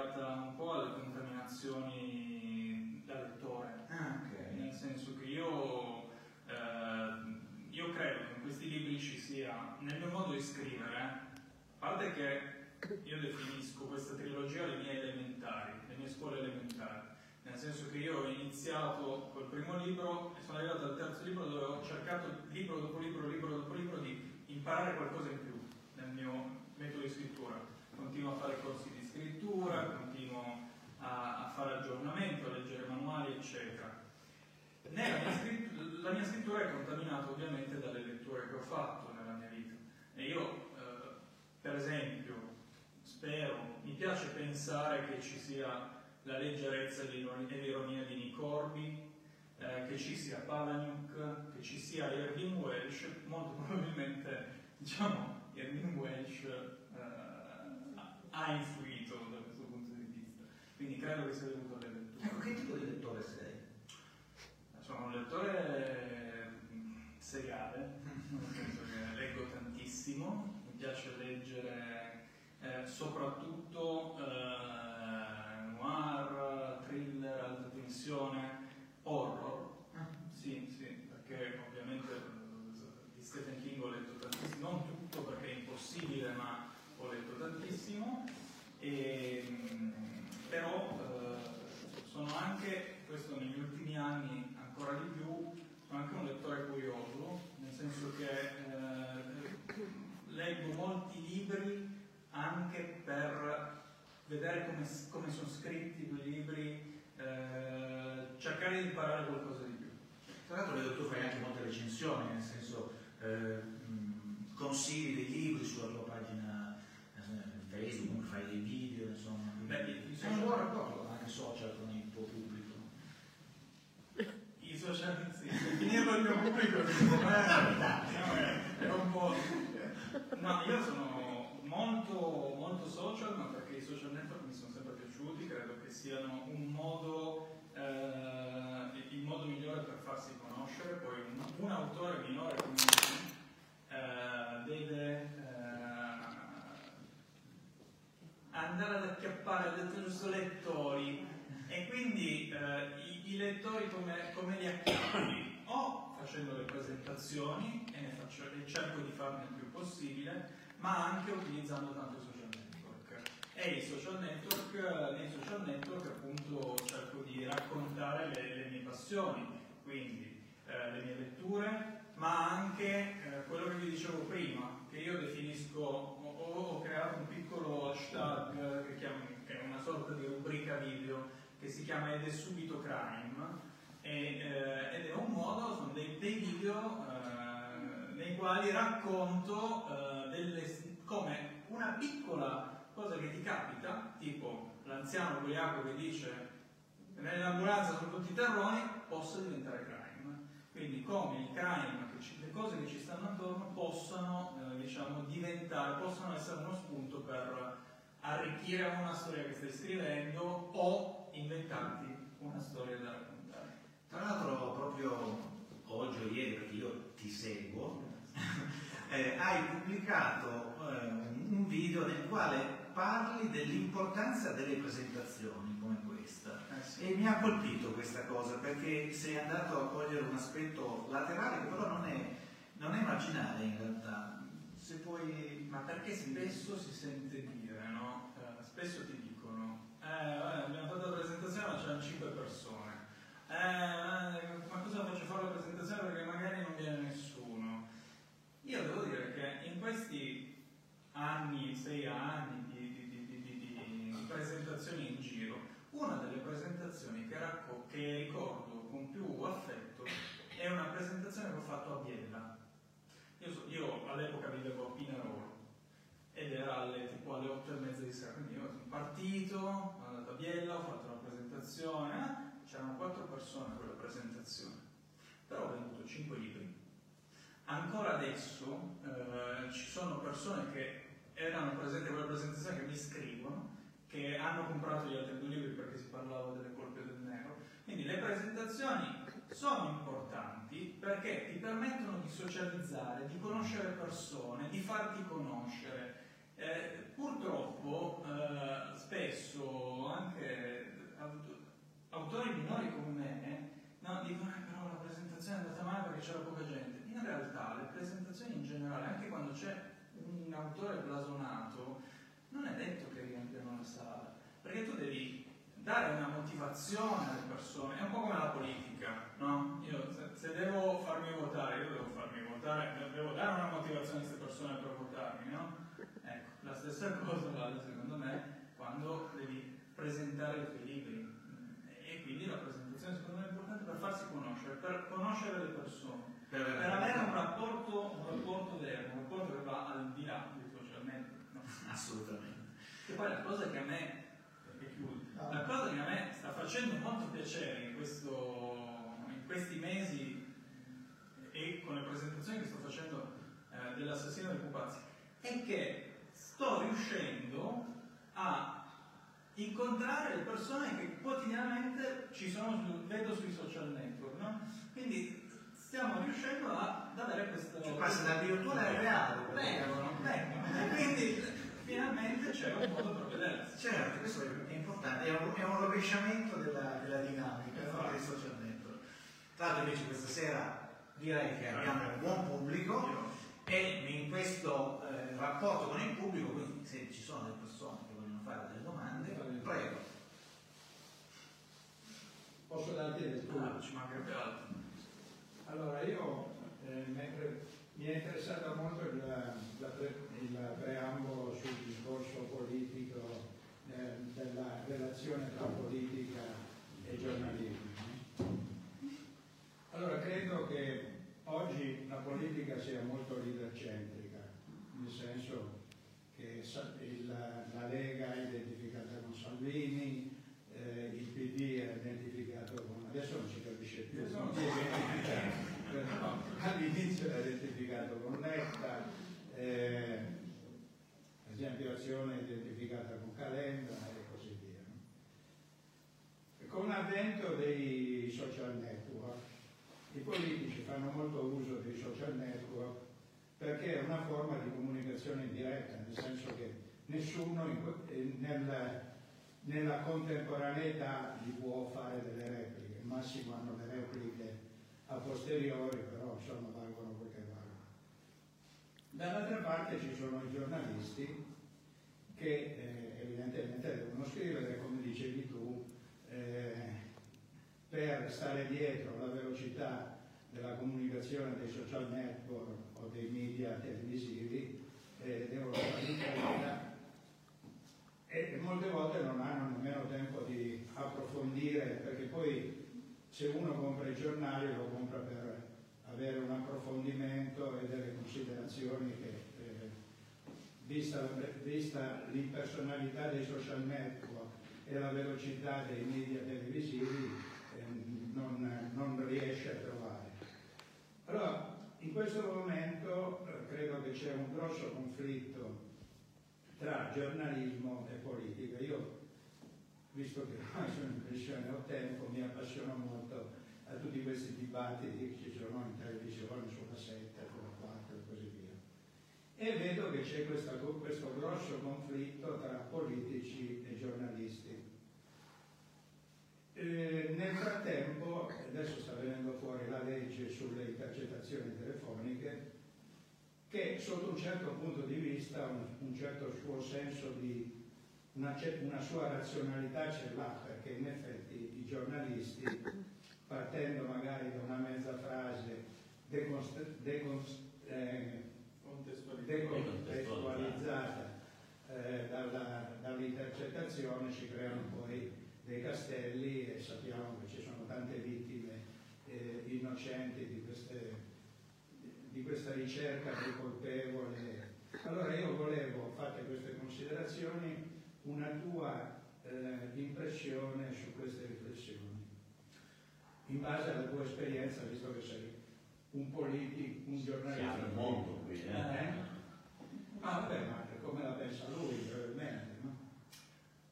legata un po' alle contaminazioni da lettore. Ah, okay. Nel senso che io, eh, io credo che in questi libri ci sia, nel mio modo di scrivere, a parte che io definisco questa trilogia le mie elementari, le mie scuole elementari, nel senso che io ho iniziato col primo libro e sono arrivato al terzo libro dove ho cercato libro dopo libro, libro dopo libro di imparare qualcosa in più nel mio metodo di scrittura. Continuo a fare corsi di scrittura, continuo a, a fare aggiornamento, a leggere manuali, eccetera. Nella mia, scrittura, la mia scrittura è contaminata ovviamente dalle letture che ho fatto nella mia vita. E io, eh, per esempio, spero, mi piace pensare che ci sia la leggerezza e l'ironia di Nick eh, che ci sia Palahniuk, che ci sia Irving Welsh, molto (laughs) probabilmente diciamo, Irving Welsh eh, ha influito da questo punto di vista. Quindi credo che sia dovuto alle letture. Ecco, che tipo di lettore sei? Sono un lettore mm, seriale, nel senso che leggo tantissimo, mi piace leggere eh, soprattutto eh, noir, thriller, alta tensione, horror. Ah. Sì, sì, perché ovviamente eh, di Stephen King ho letto tantissimo, non tutto perché è impossibile, ma ho letto tantissimo. E, mm, però eh, sono anche, questo negli ultimi anni ancora di più, sono anche un lettore curioso, nel senso che eh, leggo molti libri anche per vedere come, come sono scritti quei libri, eh, cercare di imparare qualcosa di più. Tra l'altro vedo tu fai anche molte recensioni, nel senso eh, consigli dei libri sulla tua Facebook, fai dei video, insomma. Beh, c'è un buon rapporto anche social con il tuo pubblico. (laughs) I social, sì, finirlo il mio pubblico (laughs) è un po'... (laughs) No, io sono molto, molto social, ma perché i social network mi sono sempre piaciuti, credo che siano un modo, eh, il modo migliore per farsi conoscere, poi un, un autore minore come me eh, deve eh, andare ad acchiappare dei giusto lettori e quindi eh, i, i, lettori come, come, li acchiappi? O facendo le presentazioni e, faccio, e cerco di farne il più possibile, ma anche utilizzando tanto i social network. E social network, nei social network appunto cerco di raccontare le, le mie passioni, quindi eh, le mie letture, ma anche eh, quello che vi dicevo prima, che io definisco, ho, ho creato un piccolo hashtag che, chiamo, che, è una sorta di rubrica video che si chiama Ed è subito crime, e, eh, ed è un modo, sono dei, dei video eh, nei quali racconto eh, delle, come una piccola cosa che ti capita, tipo l'anziano ubriaco che dice nell'ambulanza sono tutti terroni, possa diventare crime. Quindi come il crime, le cose che ci stanno attorno possano eh, diciamo, diventare, possono essere uno spunto per arricchire una storia che stai scrivendo o inventarti una storia da raccontare. Tra l'altro proprio oggi o ieri, perché io ti seguo, (laughs) eh, hai pubblicato eh, un video nel quale parli dell'importanza delle presentazioni come questa. Eh sì. E mi ha colpito questa cosa perché sei andato a cogliere un aspetto laterale che però non è, non è marginale in realtà. Se puoi... Ma perché spesso si sente dire, no? Eh, spesso ti dicono, eh, abbiamo fatto la presentazione presentazione ma c'erano 5 persone. Eh, ma cosa faccio fare la presentazione perché magari non viene nessuno? Io devo dire che in questi anni, sei anni di, di, di, di presentazioni in giro, una delle presentazioni che, racco- che ricordo con più affetto è una presentazione che ho fatto a Biella. Io, so, io all'epoca vivevo a Pinerolo ed era alle, tipo alle 8 e mezza di sera, quindi io sono partito, sono andato a Biella, ho fatto una presentazione, eh, c'erano quattro persone a quella presentazione, però ho venduto 5 libri. Ancora adesso eh, ci sono persone che erano presenti a quella presentazione che mi scrivono, che hanno comprato gli altri due libri perché si parlava delle colpe del nero. Quindi le presentazioni sono importanti perché ti permettono di socializzare, di conoscere persone, di farti conoscere. Eh, purtroppo eh, spesso anche autori minori come me no, dicono eh, però la presentazione è andata male perché c'era poca gente. In realtà le presentazioni in generale, anche quando c'è un autore blasonato, non è detto che riempiano la sala, perché tu devi dare una motivazione alle persone, è un po' come la politica, no? Io se, se devo farmi votare, io devo farmi votare, devo dare una motivazione a queste persone per votarmi, no? Ecco, la stessa (laughs) cosa vale secondo me quando devi presentare i tuoi libri e quindi la presentazione secondo me è importante per farsi conoscere, per conoscere le persone, per, per avere un rapporto, un rapporto vero, un rapporto che va al di là dei social network. No? Assolutamente. E poi la cosa che a me la cosa che a me sta facendo molto piacere in, questo, in questi mesi e con le presentazioni che sto facendo eh, dell'assassino dei pupazzi è che sto riuscendo a incontrare le persone che quotidianamente ci sono, vedo sui social network, no? Quindi stiamo riuscendo a, ad avere questo... Cioè passa dal virtuale al reale. Vengono, vengono. Quindi finalmente c'è un modo per vedersi. Certo, questo è importante, è un, è un rovesciamento della, della dinamica no? dei social network. Tra l'altro invece questa sera direi che abbiamo un buon pubblico e in questo eh, rapporto con il pubblico, quindi se ci sono delle persone che vogliono fare delle domande, prego. Posso darti del tuo? Ah, ci mancherebbe altro. Allora, io eh, mi è interessato molto il, la, il preambolo sul discorso politico eh, della relazione tra politica e giornalismo. Allora, credo che oggi la politica sia molto leadercentrica, nel senso che la Lega con Salvini, eh, il PD è identificato con... adesso non si capisce più, non si è però (laughs) all'inizio era identificato con Letta, eh, ad esempio Azione è identificata con Calenda e così via. Con l'avvento dei social network, i politici fanno molto uso dei social network perché è una forma di comunicazione indiretta, nel senso che nessuno in, nel, nella contemporaneità gli può fare delle repliche, al massimo hanno le repliche a posteriori, però insomma valgono quel che valgono. Dall'altra parte ci sono i giornalisti che eh, evidentemente devono scrivere, come dicevi tu, eh, per stare dietro alla velocità della comunicazione dei social network o dei media televisivi, eh, devono fare in e molte volte non hanno nemmeno tempo di approfondire perché poi se uno compra i giornali lo compra per avere un approfondimento e delle considerazioni che, eh, vista, vista l'impersonalità dei social network e la velocità dei media televisivi, eh, non, non, riesce a trovare. Allora, in questo momento eh, credo che c'è un grosso conflitto tra giornalismo e politica. Io visto che ormai (laughs) sono in pensione ho tempo, mi appassiona molto a tutti questi dibattiti che ci sono in televisione sulla 7, sulla 4 e così via. E vedo che c'è questa, questo grosso conflitto tra politici e giornalisti. Eh, nel frattempo, adesso sta venendo fuori la legge sulle intercettazioni telefoniche, che sotto un certo punto di vista, un, un certo suo senso di una, una sua razionalità ce l'ha, perché in effetti i giornalisti, partendo magari da una mezza frase eh, decontestualizzata eh, dall'intercettazione, ci creano poi dei castelli e sappiamo che ci sono tante vittime eh, innocenti di, queste, di questa ricerca del colpevole. Allora io volevo, fatte queste considerazioni, una tua eh, impressione su queste riflessioni, in base alla tua esperienza, visto che sei un politico, un giornalista. Siamo molto qui, eh? eh? Ah, vabbè, ma come la pensa lui, brevemente, no?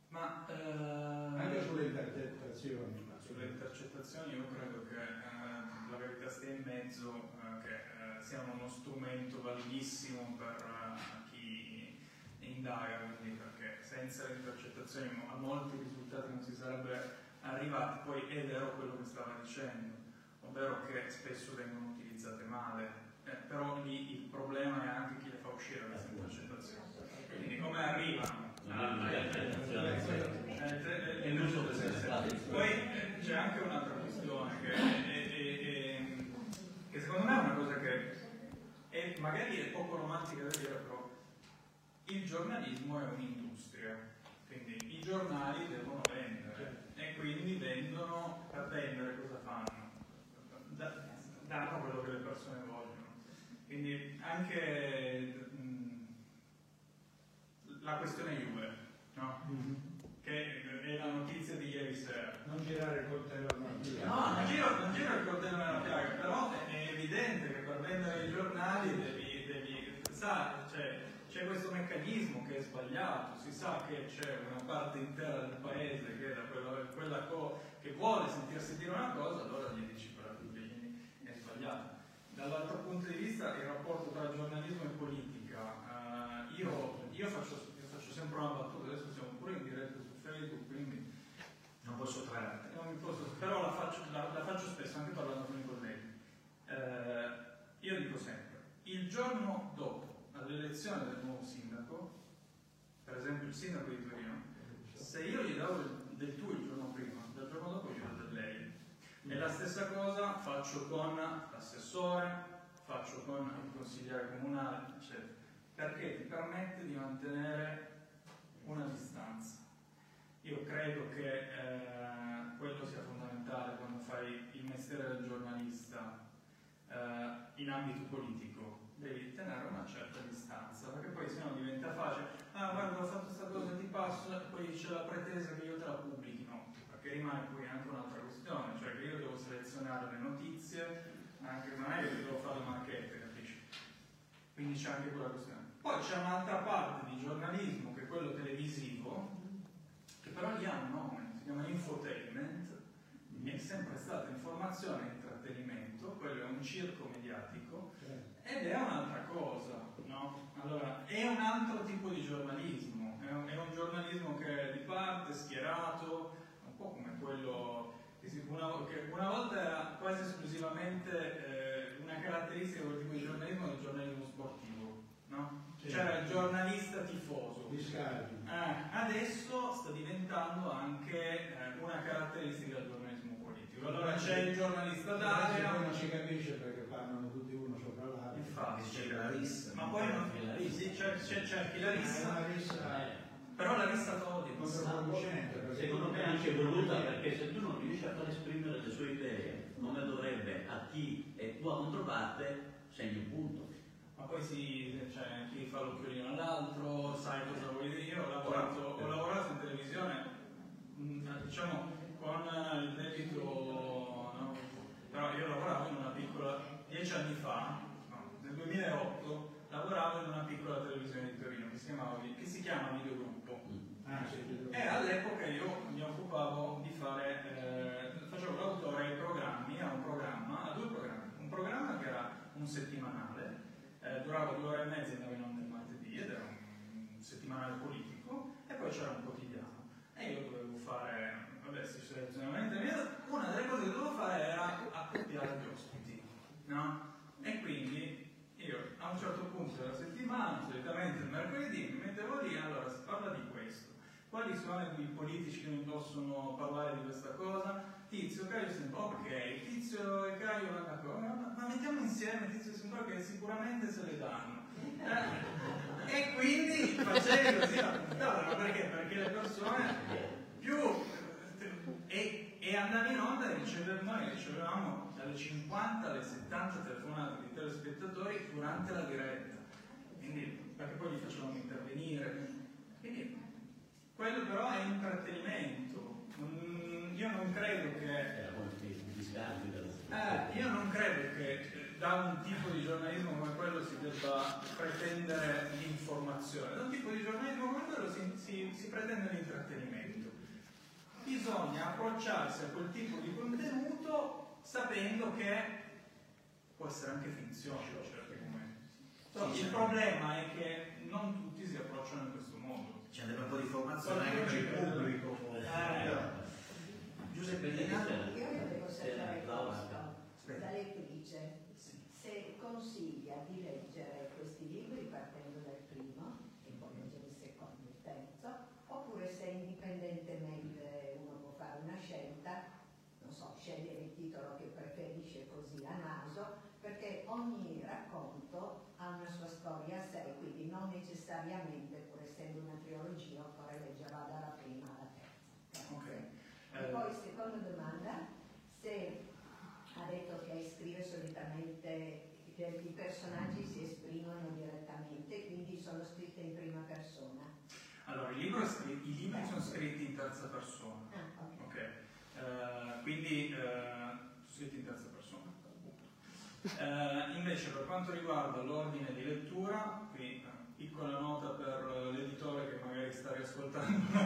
Ma eh, Anche sulle intercettazioni. sulle intercettazioni io credo che eh, la verità stia in mezzo, eh, che siano uno strumento validissimo per eh, chi indaga, quindi perché senza le intercettazioni a molti risultati non si sarebbe arrivati. Poi è vero quello che stava dicendo, ovvero che spesso vengono utilizzate male, eh, però lì il problema è anche chi le fa uscire queste intercettazioni. Quindi come arrivano? Eh. Poi eh, c'è anche un'altra questione che, è- è- è- secondo me è una cosa che è, magari è poco romantica da dire, però il giornalismo è un'industria, quindi i giornali devono vendere e quindi vendono per vendere cosa fanno? Da- danno quello che le persone vogliono. Quindi anche mh, la questione Juve, no? che è la notizia di ieri sera. Non girare il coltello al martello. No, non giro, non giro il coltello nella piaga, però è, è evidente che per vendere i giornali devi, devi sa, cioè, c'è questo meccanismo che è sbagliato, si sa che c'è una parte intera del paese che, quella, quella co- che vuole sentirsi dire una cosa, allora gli dici per quindi è sbagliato. Dall'altro punto di vista il rapporto tra giornalismo e politica, eh, io, io faccio, io faccio sempre una battuta, adesso siamo pure in diretta su Facebook, quindi Non posso trarre. però la faccio, la- la faccio spesso anche parlando con i colleghi. Eh, io dico sempre, il giorno dopo all'elezione del nuovo sindaco, per esempio il sindaco di Torino, se io gli davo del, tu il giorno prima, dal giorno dopo gli do del lei. E la stessa cosa faccio con l'assessore, faccio con il consigliere comunale, eccetera, perché ti permette di mantenere una distanza. Io credo che eh, quello sia fondamentale quando fai il mestiere del giornalista eh, in ambito politico. Devi tenere una certa distanza, perché poi se no diventa facile. Ah, guarda, ho fatto questa cosa, ti passo, e poi c'è la pretesa che io te la pubblichi. No, perché rimane poi anche un'altra questione, cioè che io devo selezionare le notizie, anche non è che devo fare marchette, capisci? Quindi c'è anche quella questione. Poi c'è un'altra parte di giornalismo, che è quello televisivo, che però lì ha un nome, si chiama infotainment, è sempre stata informazione e intrattenimento, quello è un circo mediatico ed è un'altra cosa, no? Allora, è un altro tipo di giornalismo, è un, è un giornalismo che è di parte, schierato, un po' come quello che, si- una, che una volta era quasi esclusivamente eh, una caratteristica di quel tipo di giornalismo del giornalismo sportivo, no? C'era il giornalista tifoso. Eh, adesso sta diventando anche eh, una caratteristica del giornalismo politico. Allora c'è il giornalista d'area, non si capisce perché parlano tutti uno sopra infatti, C'è la rissa. ma poi non sì, c'è, c'è, cerchi la rissa, una rissa però la rissa perché Secondo me è anche voluta perché se tu non riesci a far esprimere le sue idee come dovrebbe a chi è tua controparte, segni un punto. Ma poi si, cioè, chi fa l'occhiolino all'altro, sai cosa vuoi dire. Io ho lavorato, ho lavorato in televisione, mh, diciamo, con il debito, no? però io lavoravo in una piccola, dieci anni fa, 2008, lavoravo in una piccola televisione di Torino che si, chiamava, che si chiama Videogruppo. Ah, sì, sì, E all'epoca io mi occupavo di fare, eh, facevo l'autore ai programmi, a un programma, a due programmi. Un programma che era un settimanale, eh, durava due ore e mezza, andava in onda il martedì ed era un settimanale politico, e poi c'era un quotidiano. E io dovevo fare, vabbè, selezionavano interviste, una delle cose che dovevo fare era accoppiare gli ospiti, no? E quindi io a un certo punto della settimana, solitamente il mercoledì, mi mettevo lì, allora si parla di questo. quali sono i politici che mi possono parlare di questa cosa? Tizio, Caio, Sembra, ok, Tizio e Caio una cosa, ma, ma mettiamo insieme Tizio e Sembra che sicuramente se le danno. Eh? E quindi facevi così la puntata, perché? Perché le persone più... E, e andavi in onda e ricevev, noi ricevevamo dalle 50 alle 70 telefonate di telespettatori durante la diretta. Quindi, perché poi li facevamo intervenire. Quindi, quello però è intrattenimento. Mm, io non credo che... Eh, io non credo che da un tipo di giornalismo come quello si debba pretendere l'informazione, da un tipo di giornalismo come quello si, si, si pretende l'intrattenimento. Bisogna approcciarsi a quel tipo di contenuto sapendo che può essere anche finzione in certi momenti. il problema è che non tutti si approcciano in questo modo. C'è un po' di formazione anche per il pubblico. Eh, Giuseppe Io volevo sapere questo. La lettrice se consiglia di leggere questi libri partendo dal primo e poi leggere il secondo e il terzo, oppure se indipendentemente uno può fare una scelta, non so, scegliere il titolo che preferisce così a naso, perché ogni racconto ha una sua storia a sé, quindi non necessariamente, pur essendo una trilogia, occorre leggerla dalla prima alla terza. Ok. E Eh, poi, seconda domanda, se ha detto che scrive che i personaggi si esprimono direttamente, quindi sono scritte in prima persona. Allora, il libro è scr- i libri sono scritti in terza persona. Ah, ok. Ok, Eh, quindi sono scritti in terza persona. Eh, invece per quanto riguarda l'ordine di lettura, qui piccola nota per l'editore che magari sta riascoltando,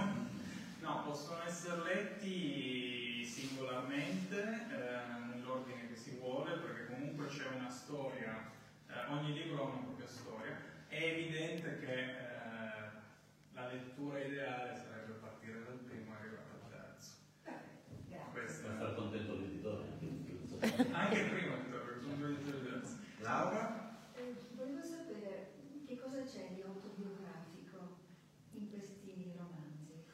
no, possono essere letti singolarmente eh, nell'ordine che si vuole, perché comunque c'è una storia, eh, ogni libro ha una propria storia. È evidente che eh, la lettura ideale sarebbe partire dal primo e arrivare al terzo. Questo Per è- far contento l'editore. anche il primo editore, sono diversi. Laura? Eh, volevo sapere che cosa c'è di autobiografico in questi romanzi.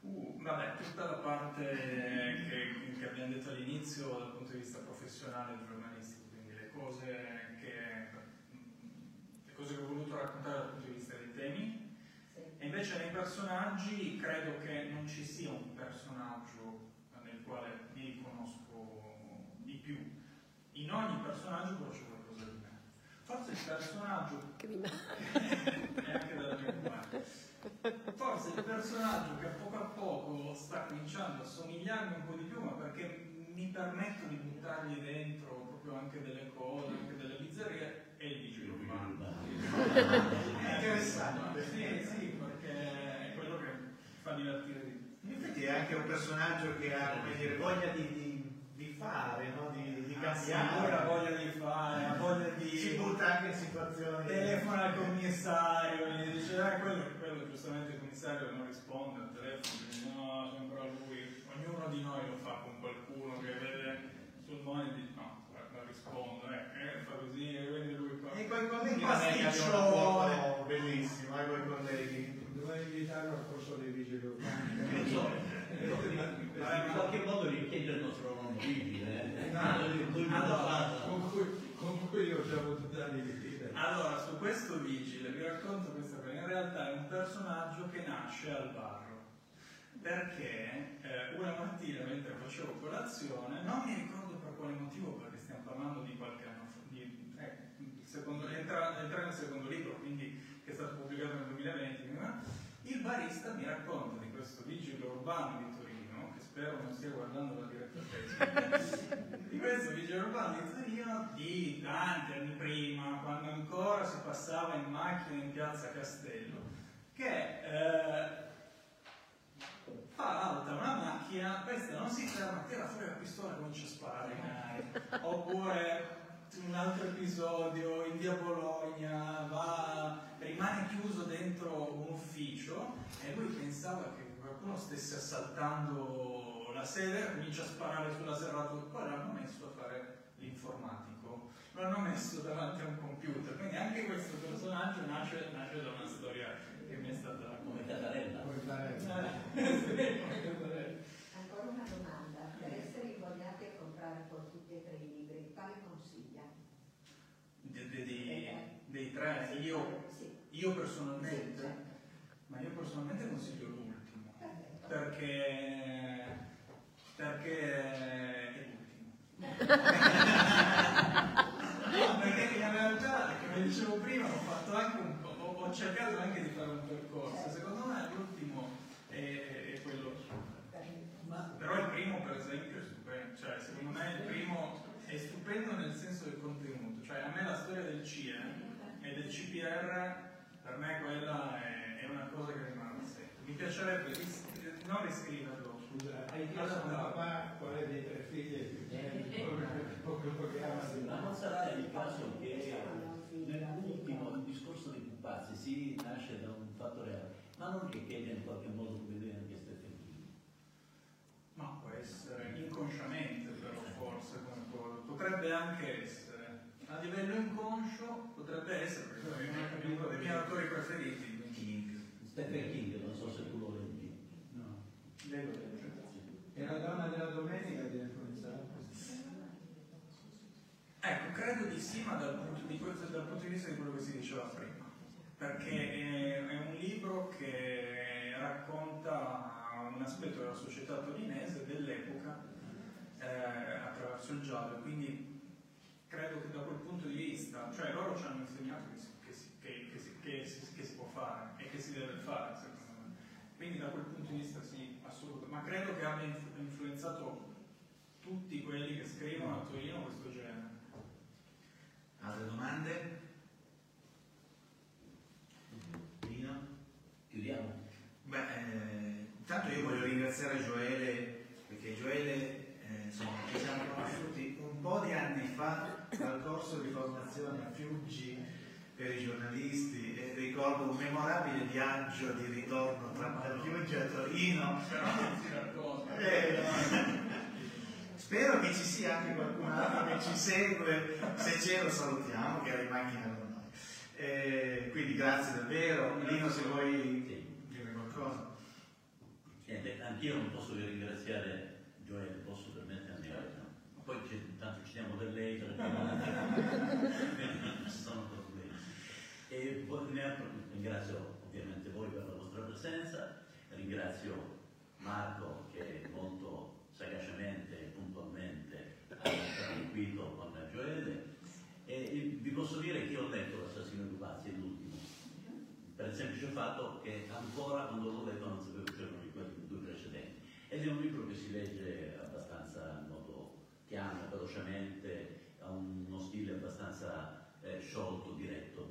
Uh, vabbè, tutta la parte che, che abbiamo detto all'inizio dal punto di vista professionale le cose che, le cose che ho voluto raccontare dal punto di vista dei temi. Sì. E invece nei personaggi credo che non ci sia un personaggio nel quale mi riconosco di più. In ogni personaggio però c'è qualcosa di me. Forse il personaggio e (laughs) anche dalla mia parte. Forse il personaggio che a poco a poco sta cominciando a somigliarmi un po' di più, ma perché mi permetto di buttargli dentro proprio anche delle cose, anche delle bizzerie, è il vigile urbano. (laughs) È interessante. Sì, sì, perché è quello che fa divertire di più. In effetti è anche un personaggio che ha come dire, voglia di, di- di fare, no? di, di Ah, sì, lui ha cambiare. voglia di fare, ha voglia di... Si butta anche in situazioni. telefona al commissario, gli dice ah, quello, quello giustamente il commissario non risponde al telefono, dice no, sembra lui, ognuno di noi lo fa con qualcuno che vede sul monitor e guarda, rispondo, eh, eh, fa così, e vedi lui qua. E con i colleghi Un non è che abbiamo un pasticcione. rapporto bellissimo, eh, con i colleghi. Dovrei invitarlo al corso dei vigili urbani. Non so, in qualche modo richiede il nostro nome vigile. eh. Lui non l'ha fatto. Con cui, con cui io ho già avuto di vita. Allora, su questo vigile vi racconto questa cosa, in realtà è un personaggio che nasce al barro. Perché eh, una mattina mentre facevo colazione, non mi ricordo per quale motivo, perché parlando di qualche anno fa, di, eh, il secondo, entra, entra nel secondo libro, quindi che è stato pubblicato nel 2020, eh, il barista mi racconta di questo vigile urbano di Torino, che spero non stia guardando la diretta Facebook, (laughs) di questo vigile urbano di Torino di tanti anni prima, quando ancora si passava in macchina in piazza Castello, che eh, fa alta una macchina, questa non si ferma, tira fuori la pistola e comincia a sparare in aria. Oppure un altro episodio in via Bologna va, rimane chiuso dentro un ufficio e lui pensava che qualcuno stesse assaltando la sede, comincia a sparare sulla serratura, poi l'hanno messo a fare l'informatico, lo hanno messo davanti a un computer, quindi anche questo personaggio nasce, nasce da una storia che mi è stata Come Catarella. Come fare- Eh, (laughs) Catarella. Ancora una domanda, per essere invogliati a comprare poi tutti e tre i libri, quale consiglia? Di- di- dei tre, io, io personalmente, certo. ma io personalmente consiglio l'ultimo, perché, perché è l'ultimo. (laughs) No, perché in realtà, come dicevo prima, ho fatto anche un ho, ho cercato anche di fare un percorso, secondo me l'ultimo è, è- quello. Ma Però il primo per esempio è stupendo, cioè secondo me il primo è stupendo nel senso contenuto, cioè a me la storia del CIE e del CPR, per me quella è, è una cosa che rimane sempre. Mi piacerebbe ris- non riscriverlo, Scusa, hai chiesto a papà quale dei tre figli è più bello? Come lo chiama di Ma non sarà il caso che nell'ultimo discorso di Pupazzi si nasce da un fatto reale, ma non che chiede in qualche modo come dire anche King. ma può essere inconsciamente però forse come potrebbe anche essere, a livello inconscio potrebbe essere, perché è uno dei miei autori preferiti, King. Stephen King, non so se tu lo leggi. No. Lei lo legge? E la donna della domenica ti ha influenzato? Ecco, credo di sì, ma dal punto di, questo- dal punto di vista di quello che si diceva prima, perché è, è un libro che racconta un aspetto della società torinese dell'epoca eh, attraverso il giallo, quindi credo che da quel punto di vista, cioè loro ci hanno insegnato che si, che che- si- che si- può fare e che si deve fare, secondo me. Quindi da quel punto di vista sì, assolutamente, ma credo che abbia influ- influenzato tutti quelli che scrivono a Torino questo genere. Altre domande? Lino? Chiudiamo. Beh, eh, intanto io voglio ringraziare Gioele, perché Gioele, insomma, ci siamo conosciuti un po' di anni fa dal corso di formazione a Fiuggi per i giornalisti e ricordo un memorabile viaggio di ritorno tra Fiuggi a Torino. Però non si racconta. Eh, Spero che ci sia anche qualcun altro che ci segue, se c'è lo salutiamo, che era in macchina con noi. Eh, quindi grazie davvero, Lino se vuoi Sì. dire qualcosa. Niente, anch'io non posso che ringraziare Gioele, posso? Poi tanto ci diamo del lei, (laughs) non ci sono problemi. E poi ringrazio ovviamente voi per la vostra presenza, ringrazio Marco che molto sagacemente e puntualmente ha tranquillo con Gioele e vi posso dire che ho letto l'assassino di Pazzi, è l'ultimo, per il semplice fatto che ancora quando l'ho letto non sapevo che c'erano i due precedenti. Ed è un libro che si legge piano, velocemente, ha uno stile abbastanza eh, sciolto, diretto.